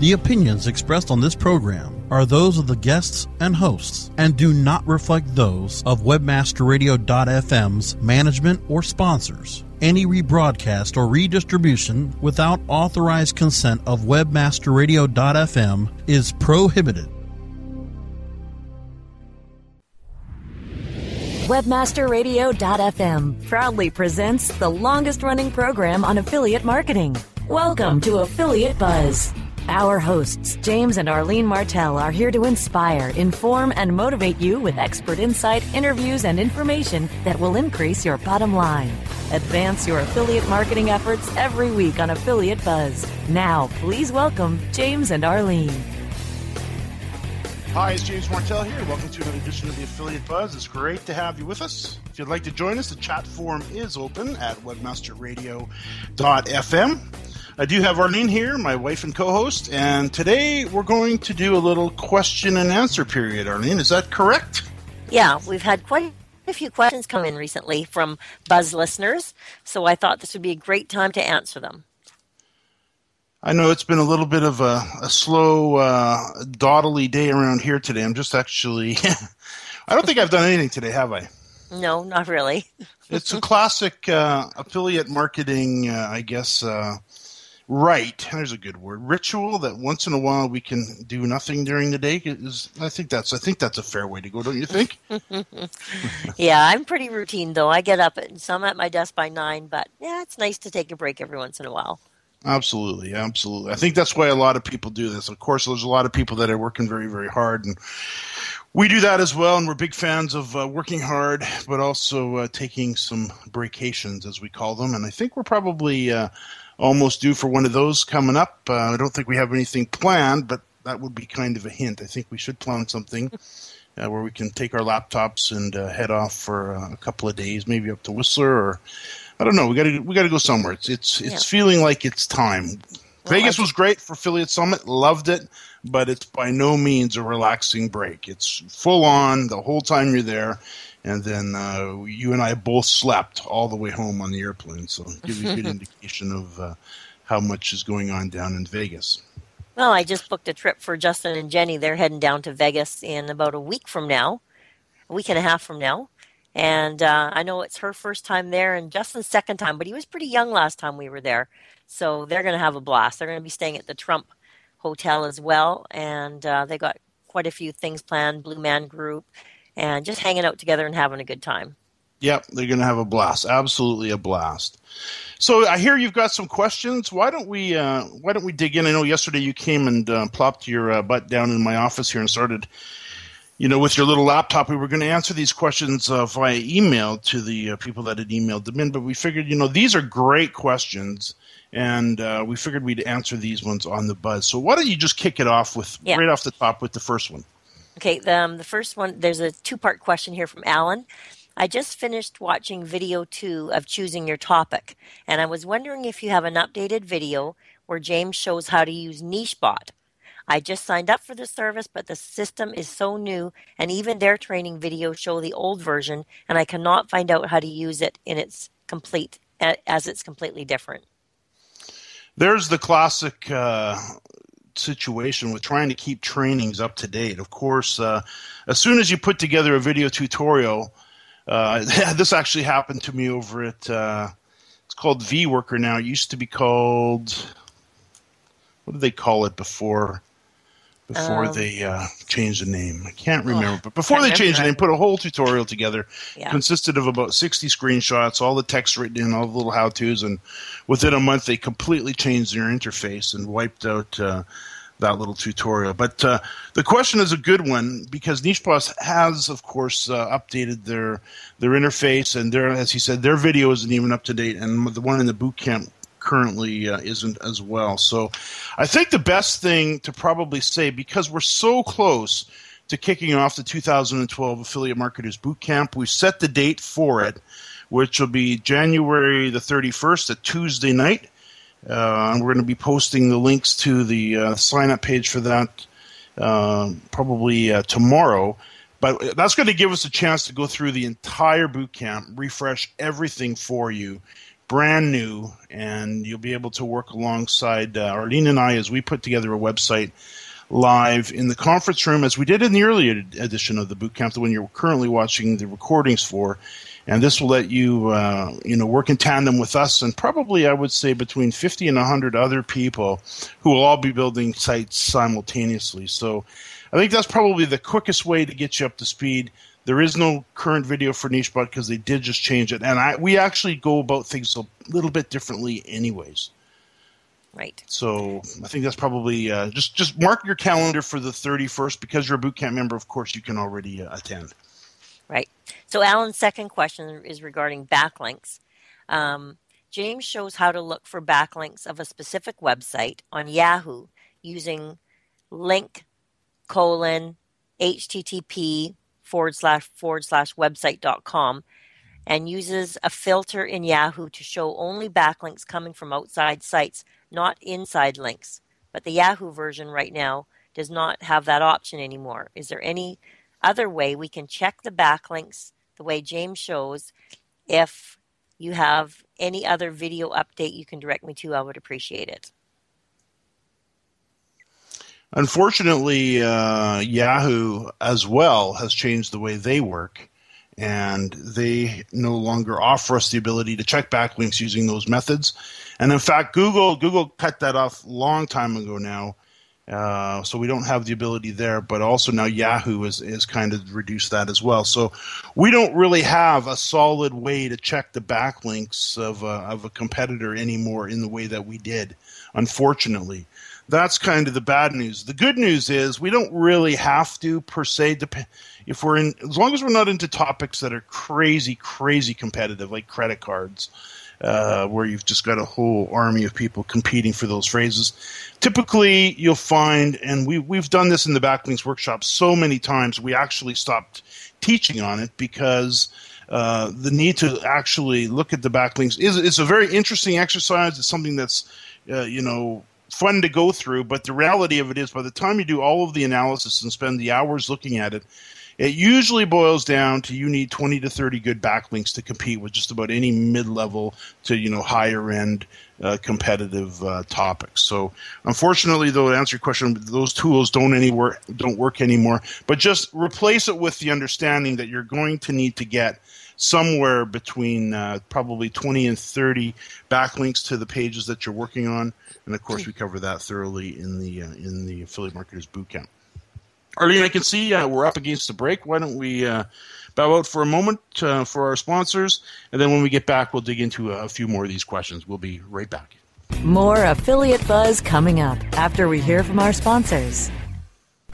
The opinions expressed on this program are those of the guests and hosts and do not reflect those of webmasterradio.fm's management or sponsors. Any rebroadcast or redistribution without authorized consent of webmasterradio.fm is prohibited. Webmasterradio.fm proudly presents the longest running program on affiliate marketing. Welcome to Affiliate Buzz. Our hosts, James and Arlene Martell, are here to inspire, inform, and motivate you with expert insight, interviews, and information that will increase your bottom line. Advance your affiliate marketing efforts every week on Affiliate Buzz. Now, please welcome James and Arlene. Hi, it's James Martell here. Welcome to another edition of the Affiliate Buzz. It's great to have you with us. If you'd like to join us, the chat forum is open at webmasterradio.fm. I do have Arlene here, my wife and co-host, and today we're going to do a little question and answer period. Arlene, is that correct? Yeah, we've had quite a few questions come in recently from Buzz listeners, so I thought this would be a great time to answer them. I know it's been a little bit of a, a slow, uh, dawdly day around here today. I'm just actually, I don't think I've done anything today, have I? No, not really. It's a classic uh, affiliate marketing, uh, I guess, uh, right. There's a good word. Ritual that once in a while we can do nothing during the day. Is I think that's I think that's a fair way to go, don't you think? yeah, I'm pretty routine though. I get up and so I'm at my desk by nine, but yeah, it's nice to take a break every once in a while. Absolutely, absolutely. I think that's why a lot of people do this. Of course, there's a lot of people that are working very, very hard, and we do that as well. And we're big fans of uh, working hard, but also uh, taking some breakations, as we call them. And I think we're probably uh, almost due for one of those coming up. Uh, I don't think we have anything planned, but that would be kind of a hint. I think we should plan something. Uh, where we can take our laptops and uh, head off for a couple of days, maybe up to Whistler or I don't know. We got to we got to go somewhere. It's it's it's yeah. feeling like it's time. Well, Vegas was great for Affiliate Summit. Loved it, but it's by no means a relaxing break. It's full on the whole time you're there, and then uh, you and I both slept all the way home on the airplane. So it gives you a good indication of uh, how much is going on down in Vegas. Well, I just booked a trip for Justin and Jenny. They're heading down to Vegas in about a week from now, a week and a half from now. And uh, I know it's her first time there and Justin's second time, but he was pretty young last time we were there. So they're going to have a blast. They're going to be staying at the Trump Hotel as well. And uh, they got quite a few things planned Blue Man Group and just hanging out together and having a good time. Yep, they're going to have a blast. Absolutely a blast. So I hear you've got some questions. Why don't we uh, Why don't we dig in? I know yesterday you came and uh, plopped your uh, butt down in my office here and started you know, with your little laptop, we were going to answer these questions uh, via email to the uh, people that had emailed them in. But we figured, you know, these are great questions, and uh, we figured we'd answer these ones on the buzz. So why don't you just kick it off with yeah. right off the top with the first one? Okay, um, the first one. There's a two-part question here from Alan. I just finished watching video two of choosing your topic, and I was wondering if you have an updated video where James shows how to use NicheBot. I just signed up for the service, but the system is so new, and even their training videos show the old version, and I cannot find out how to use it in its complete as it's completely different. There's the classic uh, situation with trying to keep trainings up to date. Of course, uh, as soon as you put together a video tutorial, uh, this actually happened to me over at uh, it's called vWorker now. It used to be called what did they call it before? Before um, they uh, changed the name. I can't remember, oh, but before they changed the name, put a whole tutorial together. Yeah. Consisted of about sixty screenshots, all the text written in, all the little how tos, and within a month they completely changed their interface and wiped out. Uh, that little tutorial, but uh, the question is a good one because NicheBot has, of course, uh, updated their their interface and their, as he said, their video isn't even up to date, and the one in the boot camp currently uh, isn't as well. So I think the best thing to probably say, because we're so close to kicking off the 2012 Affiliate Marketers Bootcamp, we set the date for it, which will be January the 31st, a Tuesday night. Uh, and we're going to be posting the links to the uh, sign up page for that uh, probably uh, tomorrow. But that's going to give us a chance to go through the entire boot camp, refresh everything for you, brand new, and you'll be able to work alongside uh, Arlene and I as we put together a website live in the conference room as we did in the earlier edition of the boot camp, the one you're currently watching the recordings for. And this will let you, uh, you know, work in tandem with us and probably, I would say, between 50 and 100 other people who will all be building sites simultaneously. So I think that's probably the quickest way to get you up to speed. There is no current video for NicheBot because they did just change it, and I we actually go about things a little bit differently, anyways. Right. So I think that's probably uh, just just mark your calendar for the thirty first because you're a bootcamp member. Of course, you can already uh, attend. Right. So Alan's second question is regarding backlinks. Um, James shows how to look for backlinks of a specific website on Yahoo using link colon http forward slash forward slash website dot com and uses a filter in Yahoo to show only backlinks coming from outside sites, not inside links. But the Yahoo version right now does not have that option anymore. Is there any other way we can check the backlinks the way James shows? If you have any other video update you can direct me to, I would appreciate it. Unfortunately, uh, Yahoo as well has changed the way they work, and they no longer offer us the ability to check backlinks using those methods. And in fact, Google Google cut that off a long time ago now, uh, so we don't have the ability there. But also now Yahoo is is kind of reduced that as well. So we don't really have a solid way to check the backlinks of a, of a competitor anymore in the way that we did, unfortunately that's kind of the bad news. The good news is we don't really have to per se. Dep- if we're in, as long as we're not into topics that are crazy, crazy competitive, like credit cards, uh, where you've just got a whole army of people competing for those phrases. Typically, you'll find, and we we've done this in the backlinks workshop so many times, we actually stopped teaching on it because. Uh, the need to actually look at the backlinks is it's a very interesting exercise. It's something that's uh, you know fun to go through, but the reality of it is by the time you do all of the analysis and spend the hours looking at it, it usually boils down to you need 20 to 30 good backlinks to compete with just about any mid-level to you know higher end uh, competitive uh, topics. So unfortunately, though, to answer your question, those tools don't anywhere don't work anymore. But just replace it with the understanding that you're going to need to get somewhere between uh, probably 20 and 30 backlinks to the pages that you're working on. And of course we cover that thoroughly in the uh, in the affiliate marketers bootcamp. Arlene i can see uh, we're up against the break. Why don't we uh, bow out for a moment uh, for our sponsors? And then when we get back we'll dig into a few more of these questions. We'll be right back. More affiliate buzz coming up after we hear from our sponsors.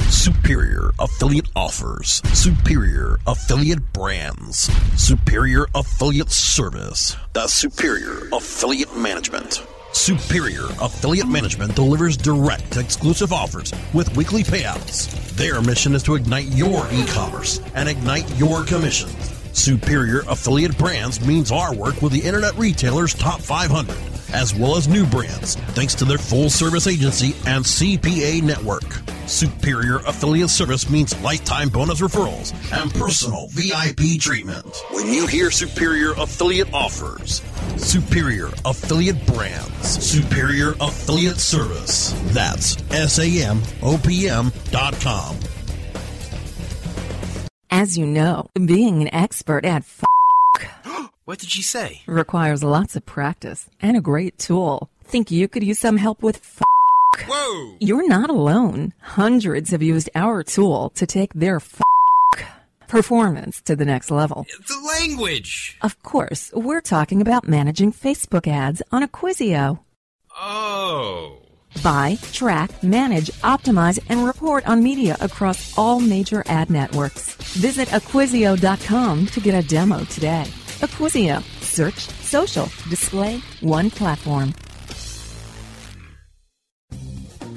Superior affiliate offers, superior affiliate brands, superior affiliate service, the superior affiliate management. Superior Affiliate Management delivers direct exclusive offers with weekly payouts. Their mission is to ignite your e commerce and ignite your commissions. Superior Affiliate Brands means our work with the Internet Retailer's Top 500, as well as new brands, thanks to their full service agency and CPA network. Superior Affiliate Service means lifetime bonus referrals and personal VIP treatment. When you hear Superior Affiliate offers, Superior Affiliate Brands, Superior Affiliate Service. That's S-A-M-O-P-M dot com. As you know, being an expert at f- What did she say? requires lots of practice and a great tool. Think you could use some help with f- Whoa! You're not alone. Hundreds have used our tool to take their f- performance to the next level. The language! Of course, we're talking about managing Facebook ads on Acquisio. Oh. Buy, track, manage, optimize, and report on media across all major ad networks. Visit Acquisio.com to get a demo today. Acquisio. Search, social, display, one platform.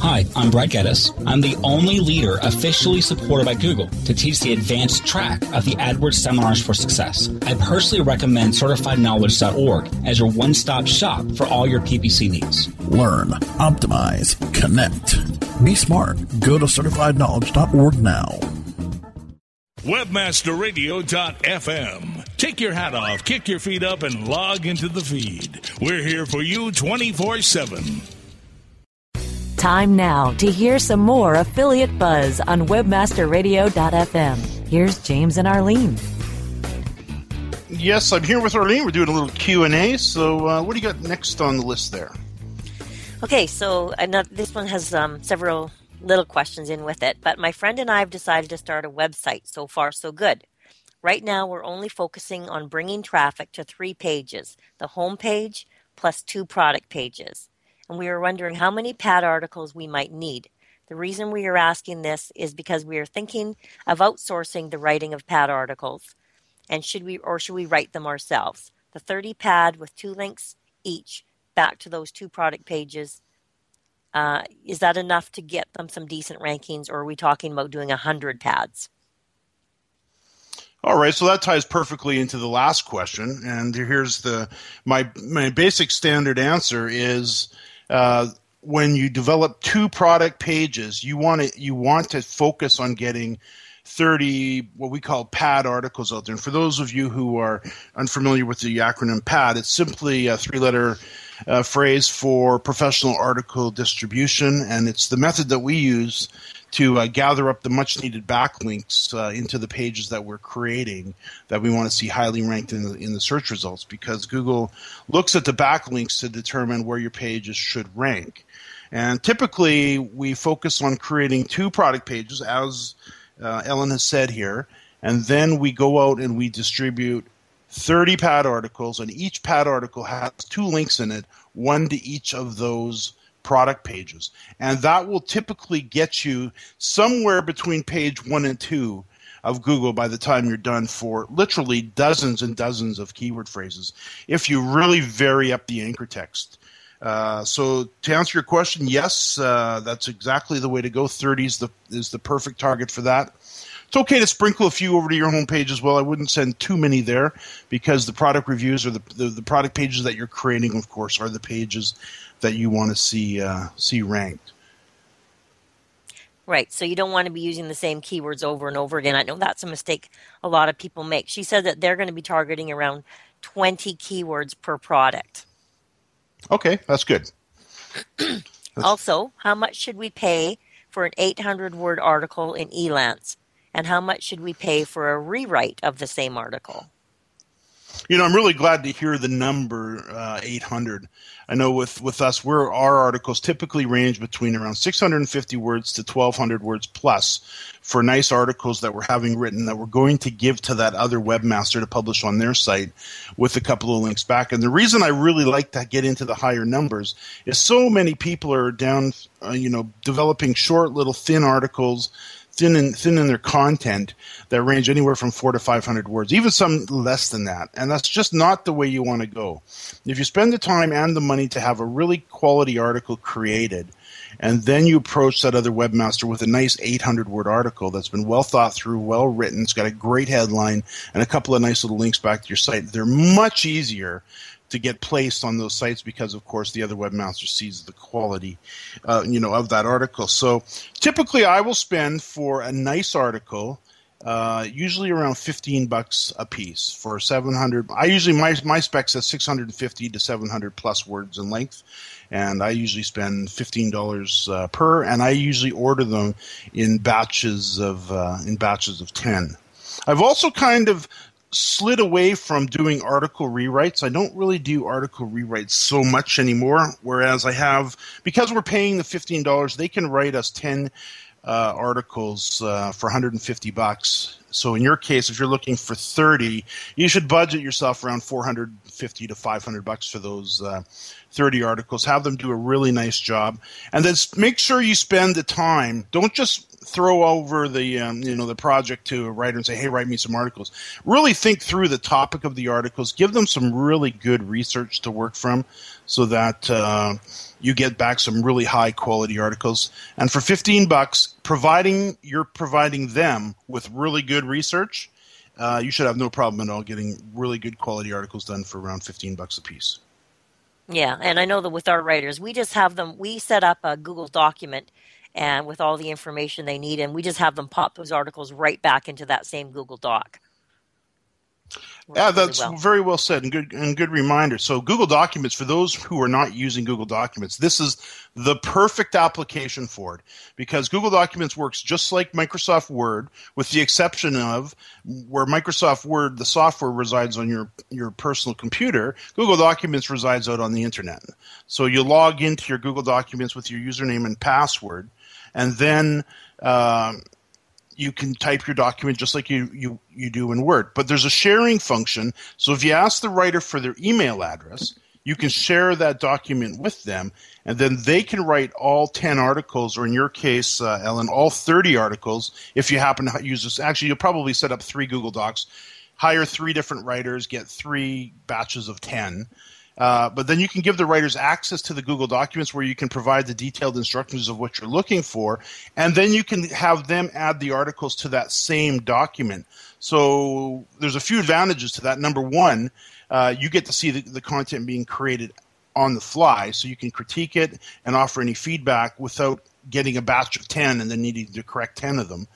Hi, I'm Brad Geddes. I'm the only leader officially supported by Google to teach the advanced track of the AdWords Seminars for Success. I personally recommend CertifiedKnowledge.org as your one stop shop for all your PPC needs. Learn, optimize, connect. Be smart. Go to CertifiedKnowledge.org now. Webmasterradio.fm. Take your hat off, kick your feet up, and log into the feed. We're here for you 24 7. Time now to hear some more affiliate buzz on webmasterradio.fm. Here's James and Arlene. Yes, I'm here with Arlene. We're doing a little Q and A. So, uh, what do you got next on the list there? Okay, so another, this one has um, several little questions in with it, but my friend and I have decided to start a website. So far, so good. Right now, we're only focusing on bringing traffic to three pages the home page plus two product pages. And we are wondering how many pad articles we might need. The reason we are asking this is because we are thinking of outsourcing the writing of pad articles. And should we or should we write them ourselves? The 30 pad with two links each back to those two product pages. Uh, is that enough to get them some decent rankings, or are we talking about doing 100 pads? All right, so that ties perfectly into the last question, and here's the my my basic standard answer is uh, when you develop two product pages, you want to you want to focus on getting 30 what we call pad articles out there. And for those of you who are unfamiliar with the acronym PAD, it's simply a three letter uh, phrase for professional article distribution, and it's the method that we use to uh, gather up the much needed backlinks uh, into the pages that we're creating that we want to see highly ranked in the, in the search results because Google looks at the backlinks to determine where your pages should rank. And typically, we focus on creating two product pages, as uh, Ellen has said here, and then we go out and we distribute 30 pad articles, and each pad article has two links in it, one to each of those product pages. And that will typically get you somewhere between page one and two of Google by the time you're done for literally dozens and dozens of keyword phrases if you really vary up the anchor text. Uh, so to answer your question, yes, uh, that's exactly the way to go. 30 is the is the perfect target for that. It's okay to sprinkle a few over to your homepage as well. I wouldn't send too many there because the product reviews or the, the, the product pages that you're creating, of course, are the pages that you want to see uh, see ranked. Right. So you don't want to be using the same keywords over and over again. I know that's a mistake a lot of people make. She said that they're going to be targeting around 20 keywords per product. Okay, that's good. also, how much should we pay for an 800 word article in Elance? And how much should we pay for a rewrite of the same article? You know, I'm really glad to hear the number uh, 800. I know with, with us, we're, our articles typically range between around 650 words to 1,200 words plus for nice articles that we're having written that we're going to give to that other webmaster to publish on their site with a couple of links back. And the reason I really like to get into the higher numbers is so many people are down, uh, you know, developing short little thin articles thin in, thin in their content that range anywhere from four to 500 words, even some less than that. And that's just not the way you want to go. If you spend the time and the money to have a really quality article created, and then you approach that other webmaster with a nice 800 word article that's been well thought through, well written, it's got a great headline, and a couple of nice little links back to your site, they're much easier to get placed on those sites because of course the other webmaster sees the quality uh, you know of that article. So typically i will spend for a nice article uh, usually around 15 bucks a piece for 700 i usually my, my spec says 650 to 700 plus words in length and i usually spend $15 uh, per and i usually order them in batches of uh, in batches of 10 I've also kind of slid away from doing article rewrites. I don't really do article rewrites so much anymore. Whereas I have, because we're paying the $15, they can write us 10 uh, articles uh, for 150 bucks. So in your case, if you're looking for 30, you should budget yourself around 450 to 500 bucks for those uh, 30 articles. Have them do a really nice job, and then make sure you spend the time. Don't just throw over the um, you know the project to a writer and say, "Hey, write me some articles." Really think through the topic of the articles. Give them some really good research to work from, so that uh, you get back some really high quality articles. And for 15 bucks, providing you're providing them with really good research, uh, you should have no problem at all getting really good quality articles done for around 15 bucks a piece. Yeah, and I know that with our writers, we just have them. We set up a Google document, and with all the information they need, and we just have them pop those articles right back into that same Google Doc. Yeah, really that's well. very well said and good and good reminder. So Google Documents for those who are not using Google Documents, this is the perfect application for it because Google Documents works just like Microsoft Word with the exception of where Microsoft Word the software resides on your your personal computer, Google Documents resides out on the internet. So you log into your Google Documents with your username and password and then um, you can type your document just like you, you, you do in Word. But there's a sharing function. So if you ask the writer for their email address, you can share that document with them, and then they can write all 10 articles, or in your case, uh, Ellen, all 30 articles if you happen to use this. Actually, you'll probably set up three Google Docs, hire three different writers, get three batches of 10. Uh, but then you can give the writers access to the Google Documents where you can provide the detailed instructions of what you're looking for, and then you can have them add the articles to that same document. So there's a few advantages to that. Number one, uh, you get to see the, the content being created on the fly, so you can critique it and offer any feedback without getting a batch of 10 and then needing to correct 10 of them.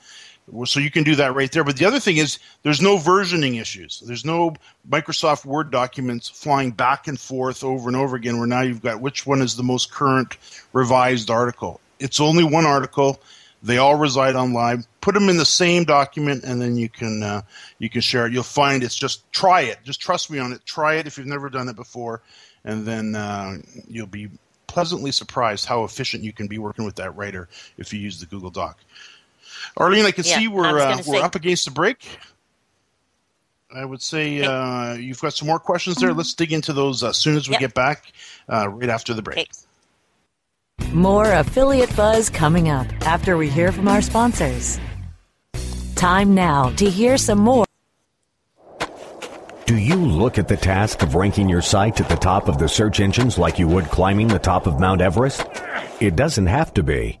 So you can do that right there. But the other thing is there's no versioning issues. There's no Microsoft Word documents flying back and forth over and over again where now you've got which one is the most current revised article. It's only one article. They all reside online. Put them in the same document, and then you can uh, you can share it. You'll find it's just try it. Just trust me on it. Try it if you've never done it before, and then uh, you'll be pleasantly surprised how efficient you can be working with that writer if you use the Google Doc. Arlene, I can Yeah, see we're uh, gonna we're say- up against the break. I would say uh, you've got some more questions there. Let's dig into those as soon as we Yep. get back, uh, right after the break. Okay. More affiliate buzz coming up after we hear from our sponsors. Time now to hear some more. Do you look at the task of ranking your site at the top of the search engines like you would climbing the top of Mount Everest? It doesn't have to be.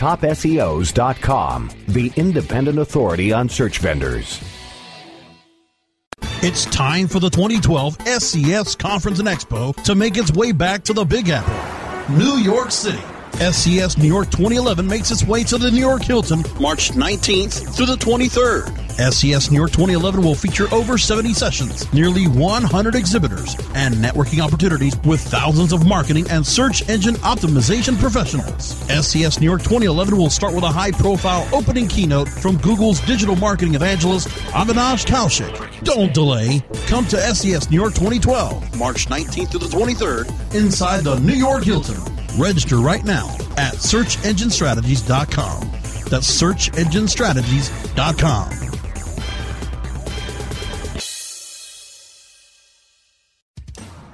TopSEOs.com, the independent authority on search vendors. It's time for the 2012 SES Conference and Expo to make its way back to the Big Apple, New York City. SES New York 2011 makes its way to the New York Hilton March 19th through the 23rd. SES New York 2011 will feature over 70 sessions, nearly 100 exhibitors, and networking opportunities with thousands of marketing and search engine optimization professionals. SES New York 2011 will start with a high profile opening keynote from Google's digital marketing evangelist, Avinash Kaushik. Don't delay. Come to SES New York 2012, March 19th to the 23rd, inside the New York Hilton. Register right now at searchenginestrategies.com. That's searchenginestrategies.com.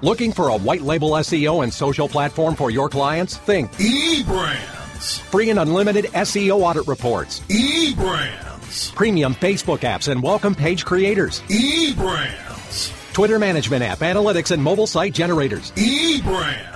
Looking for a white label SEO and social platform for your clients? Think eBrands. free and unlimited SEO audit reports, eBrands. premium Facebook apps and welcome page creators, eBrands. Twitter management app, analytics, and mobile site generators. eBrands.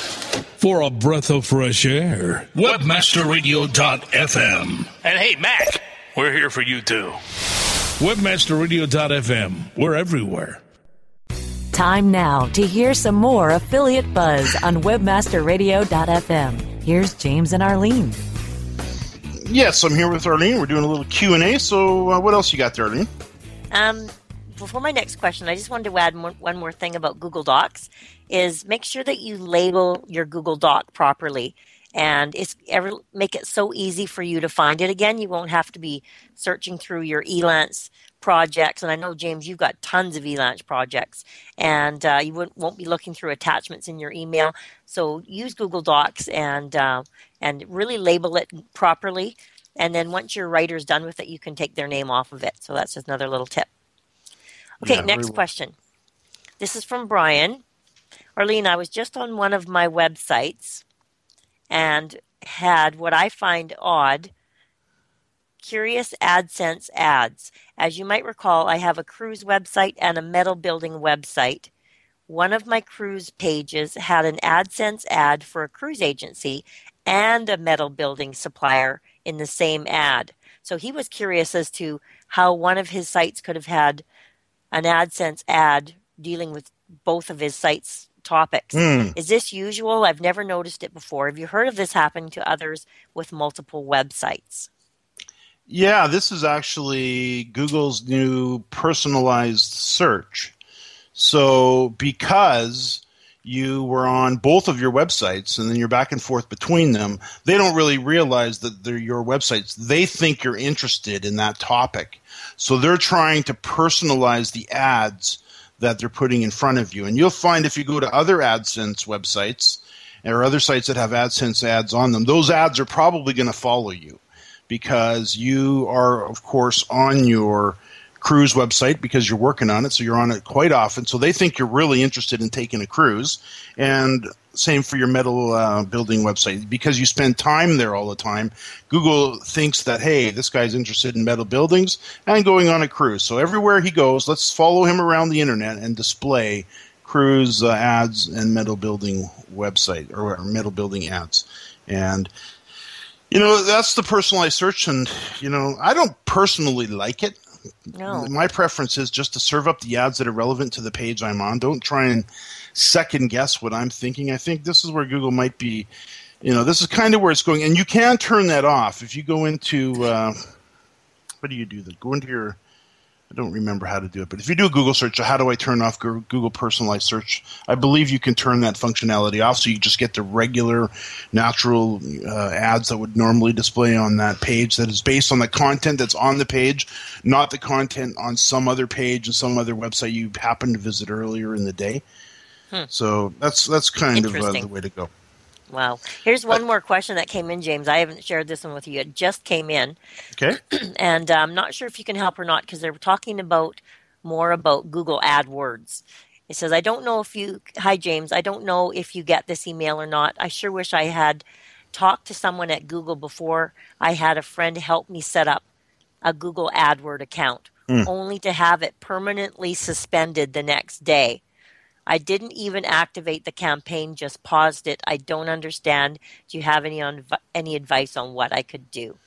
for a breath of fresh air. Webmasterradio.fm. And hey, Mac, we're here for you too. Webmasterradio.fm. We're everywhere. Time now to hear some more affiliate buzz on webmasterradio.fm. Here's James and Arlene. Yes, I'm here with Arlene. We're doing a little Q and A. So, uh, what else you got there, Arlene? Um, before my next question, I just wanted to add more, one more thing about Google Docs: is make sure that you label your Google Doc properly, and it's ever make it so easy for you to find it again. You won't have to be searching through your Elance projects, and I know James, you've got tons of Elance projects, and uh, you won't, won't be looking through attachments in your email. So use Google Docs and uh, and really label it properly. And then once your writer's done with it, you can take their name off of it. So that's just another little tip. Okay, Yeah, next question. This is from Brian. Arlene, I was just on one of my websites and had what I find odd curious AdSense ads. As you might recall, I have a cruise website and a metal building website. One of my cruise pages had an AdSense ad for a cruise agency and a metal building supplier in the same ad. So he was curious as to how one of his sites could have had an AdSense ad dealing with both of his sites topics. Hmm. Is this usual? I've never noticed it before. Have you heard of this happening to others with multiple websites? Yeah, this is actually Google's new personalized search. So, because you were on both of your websites and then you're back and forth between them, they don't really realize that they're your websites. They think you're interested in that topic. So, they're trying to personalize the ads that they're putting in front of you. And you'll find if you go to other AdSense websites or other sites that have AdSense ads on them, those ads are probably going to follow you because you are, of course, on your cruise website because you're working on it, so you're on it quite often. So they think you're really interested in taking a cruise, and same for your metal uh, building website because you spend time there all the time. Google thinks that hey, this guy's interested in metal buildings and going on a cruise. So everywhere he goes, let's follow him around the internet and display cruise uh, ads and metal building website or metal building ads and you know, that's the personalized search, and you know, I don't personally like it. No. My preference is just to serve up the ads that are relevant to the page I'm on. Don't try and second guess what I'm thinking. I think this is where Google might be. You know, this is kind of where it's going, and you can turn that off if you go into. Uh, what do you do? Go into your. I don't remember how to do it, but if you do a Google search, how do I turn off Google personalized search? I believe you can turn that functionality off, so you just get the regular, natural uh, ads that would normally display on that page. That is based on the content that's on the page, not the content on some other page and some other website you happened to visit earlier in the day. Hmm. So that's that's kind of uh, the way to go. Wow. Here's one more question that came in, James. I haven't shared this one with you. It just came in. Okay. and uh, I'm not sure if you can help or not because they're talking about more about Google AdWords. It says, I don't know if you, hi James, I don't know if you get this email or not. I sure wish I had talked to someone at Google before I had a friend help me set up a Google AdWord account, Hmm. only to have it permanently suspended the next day. I didn't even activate the campaign, just paused it. I don't understand. Do you have any on, any advice on what I could do?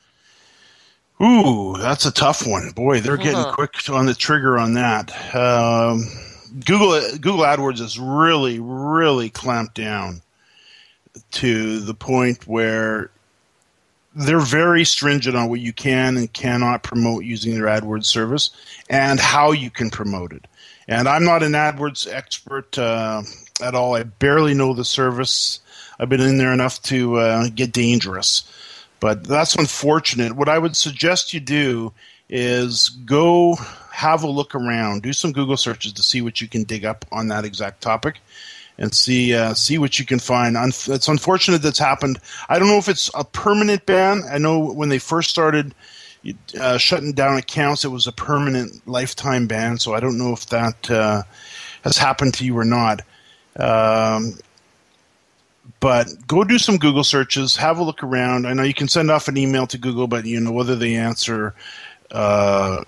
Ooh, that's a tough one. Boy, they're getting Uh-huh. quick on the trigger on that. Um, Google Google AdWords is really, really clamped down to the point where they're very stringent on what you can and cannot promote using their AdWords service and how you can promote it. And I'm not an AdWords expert uh, at all. I barely know the service. I've been in there enough to uh, get dangerous. But that's unfortunate. What I would suggest you do is go have a look around, do some Google searches to see what you can dig up on that exact topic, and see uh, see what you can find. It's unfortunate that's happened. I don't know if it's a permanent ban. I know when they first started uh, shutting down accounts, it was a permanent lifetime ban. So I don't know if that uh, has happened to you or not. Um, but go do some Google searches, have a look around. I know you can send off an email to Google, but you know whether they answer uh,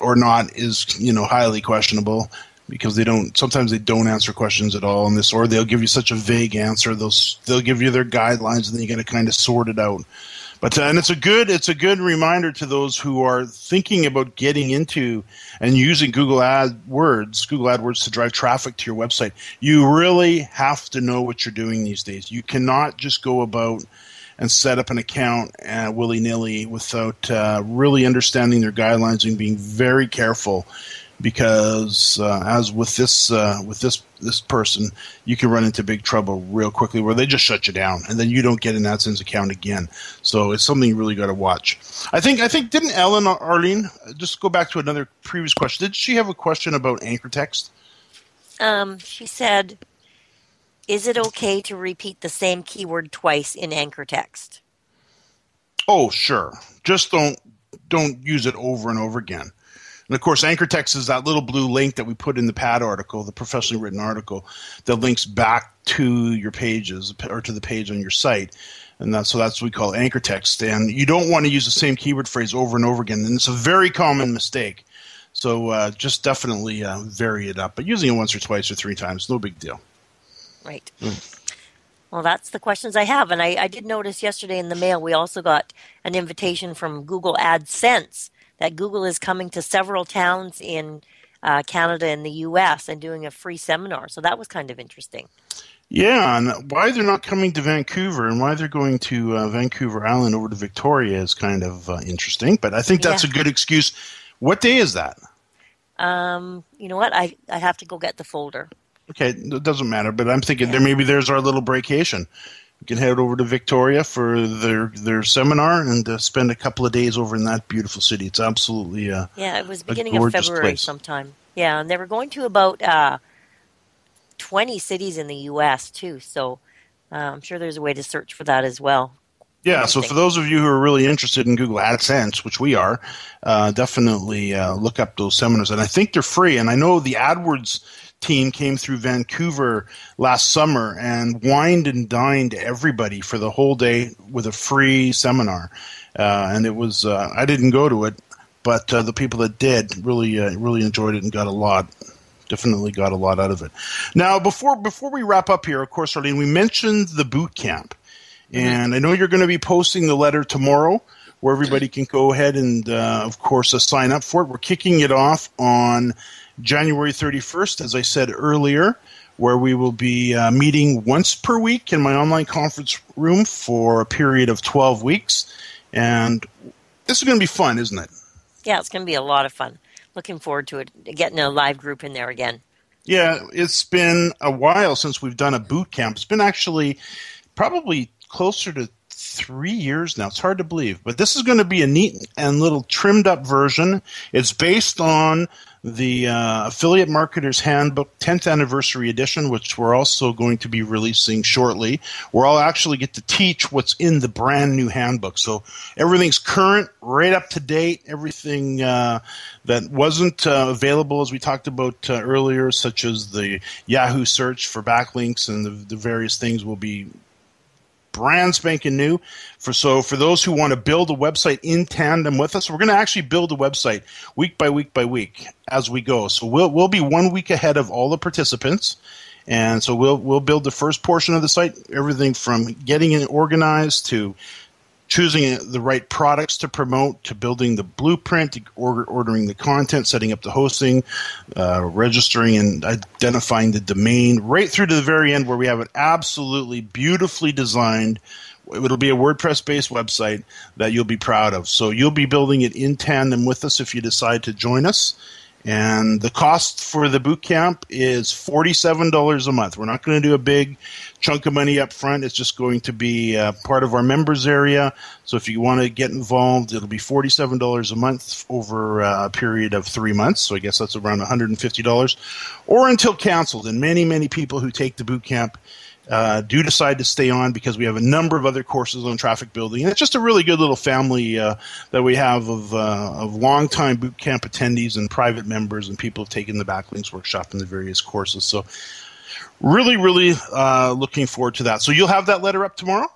or not is you know highly questionable. because they don't sometimes they don't answer questions at all in this or they'll give you such a vague answer they'll they'll give you their guidelines and then you got to kind of sort it out but uh, and it's a good it's a good reminder to those who are thinking about getting into and using Google AdWords, Google AdWords to drive traffic to your website. You really have to know what you're doing these days. You cannot just go about and set up an account uh, willy nilly without uh, really understanding their guidelines and being very careful because uh, as with this uh, with this this person, you can run into big trouble real quickly where they just shut you down and then you don't get an AdSense account again. So it's something you really got to watch. I think I think didn't Ellen Arlene just go back to another previous question? Did she have a question about anchor text? Um, she said, "Is it okay to repeat the same keyword twice in anchor text?" Oh, sure. Just don't don't use it over and over again. And of course, anchor text is that little blue link that we put in the pad article, the professionally written article, that links back to your pages or to the page on your site. And that's so that's what we call anchor text. And you don't want to use the same keyword phrase over and over again. And it's a very common mistake. So uh, just definitely uh, vary it up. But using it once or twice or three times, no big deal. Right. Mm. Well, that's the questions I have. And I, I did notice yesterday in the mail we also got an invitation from Google AdSense that Google is coming to several towns in uh, Canada and the U.S. and doing a free seminar. So that was kind of interesting. Yeah, and why they're not coming to Vancouver and why they're going to uh, Vancouver Island over to Victoria is kind of uh, interesting. But I think that's Yeah. a good excuse. What day is that? Um, you know what? I, I have to go get the folder. Okay, it doesn't matter. But I'm thinking there maybe there's our little vacation. We can head over to Victoria for their their seminar and uh, spend a couple of days over in that beautiful city. It's absolutely uh, Yeah, it was beginning of February place. sometime. Yeah, and they were going to about uh, 20 cities in the U.S. too. So uh, I'm sure there's a way to search for that as well. Yeah, so for those of you who are really interested in Google AdSense, which we are, uh, definitely uh, look up those seminars. And I think they're free. And I know the AdWords team came through Vancouver last summer and wined and dined everybody for the whole day with a free seminar. Uh, and it was, uh, I didn't go to it, but uh, the people that did really, uh, really enjoyed it and got a lot definitely got a lot out of it. Now, before before we wrap up here, of course, Arlene, we mentioned the boot camp, and I know you're going to be posting the letter tomorrow, where everybody can go ahead and, uh, of course, uh, sign up for it. We're kicking it off on January 31st, as I said earlier, where we will be uh, meeting once per week in my online conference room for a period of 12 weeks, and this is going to be fun, isn't it? Yeah, it's going to be a lot of fun. Looking forward to it. Getting a live group in there again. Yeah, it's been a while since we've done a boot camp. It's been actually probably closer to three years now. It's hard to believe, but this is going to be a neat and little trimmed up version. It's based on the uh, Affiliate Marketers Handbook 10th Anniversary Edition, which we're also going to be releasing shortly, where I'll actually get to teach what's in the brand new handbook. So everything's current, right up to date, everything uh, that wasn't uh, available, as we talked about uh, earlier, such as the Yahoo search for backlinks and the, the various things will be brand spanking new. For so for those who want to build a website in tandem with us, we're going to actually build a website week by week by week as we go. So we'll we'll be one week ahead of all the participants. And so we'll we'll build the first portion of the site, everything from getting it organized to choosing the right products to promote, to building the blueprint, to order, ordering the content, setting up the hosting, uh, registering and identifying the domain, right through to the very end where we have an absolutely beautifully designed. It'll be a WordPress based website that you'll be proud of. So you'll be building it in tandem with us if you decide to join us. And the cost for the boot camp is $47 a month. We're not going to do a big chunk of money up front. It's just going to be uh, part of our members area. So if you want to get involved, it'll be $47 a month over uh, a period of three months. So I guess that's around $150 or until canceled. And many, many people who take the boot camp uh, do decide to stay on because we have a number of other courses on traffic building. And it's just a really good little family uh, that we have of, uh, of longtime boot camp attendees and private members and people who've taken the backlinks workshop and the various courses. So really, really uh, looking forward to that. So you'll have that letter up tomorrow?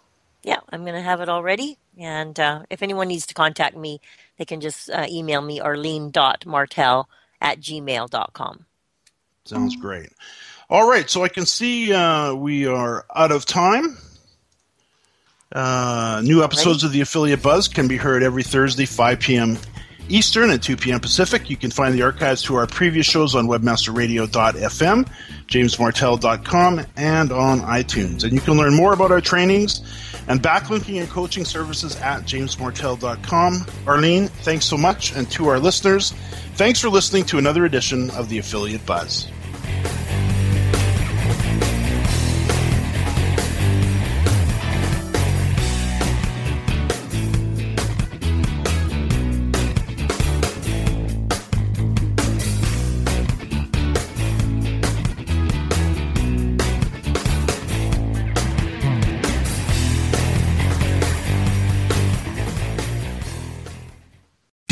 Yeah, I'm going to have it all ready. And uh, if anyone needs to contact me, they can just uh, email me arlene.martel at gmail.com. Sounds great. All right, so I can see uh, we are out of time. Uh, new episodes of the Affiliate Buzz can be heard every Thursday, 5 p.m. Eastern and 2 p.m. Pacific. You can find the archives to our previous shows on webmasterradio.fm, jamesmartell.com, and on iTunes. And you can learn more about our trainings and backlinking and coaching services at jamesmartell.com. Arlene, thanks so much. And to our listeners, thanks for listening to another edition of the Affiliate Buzz.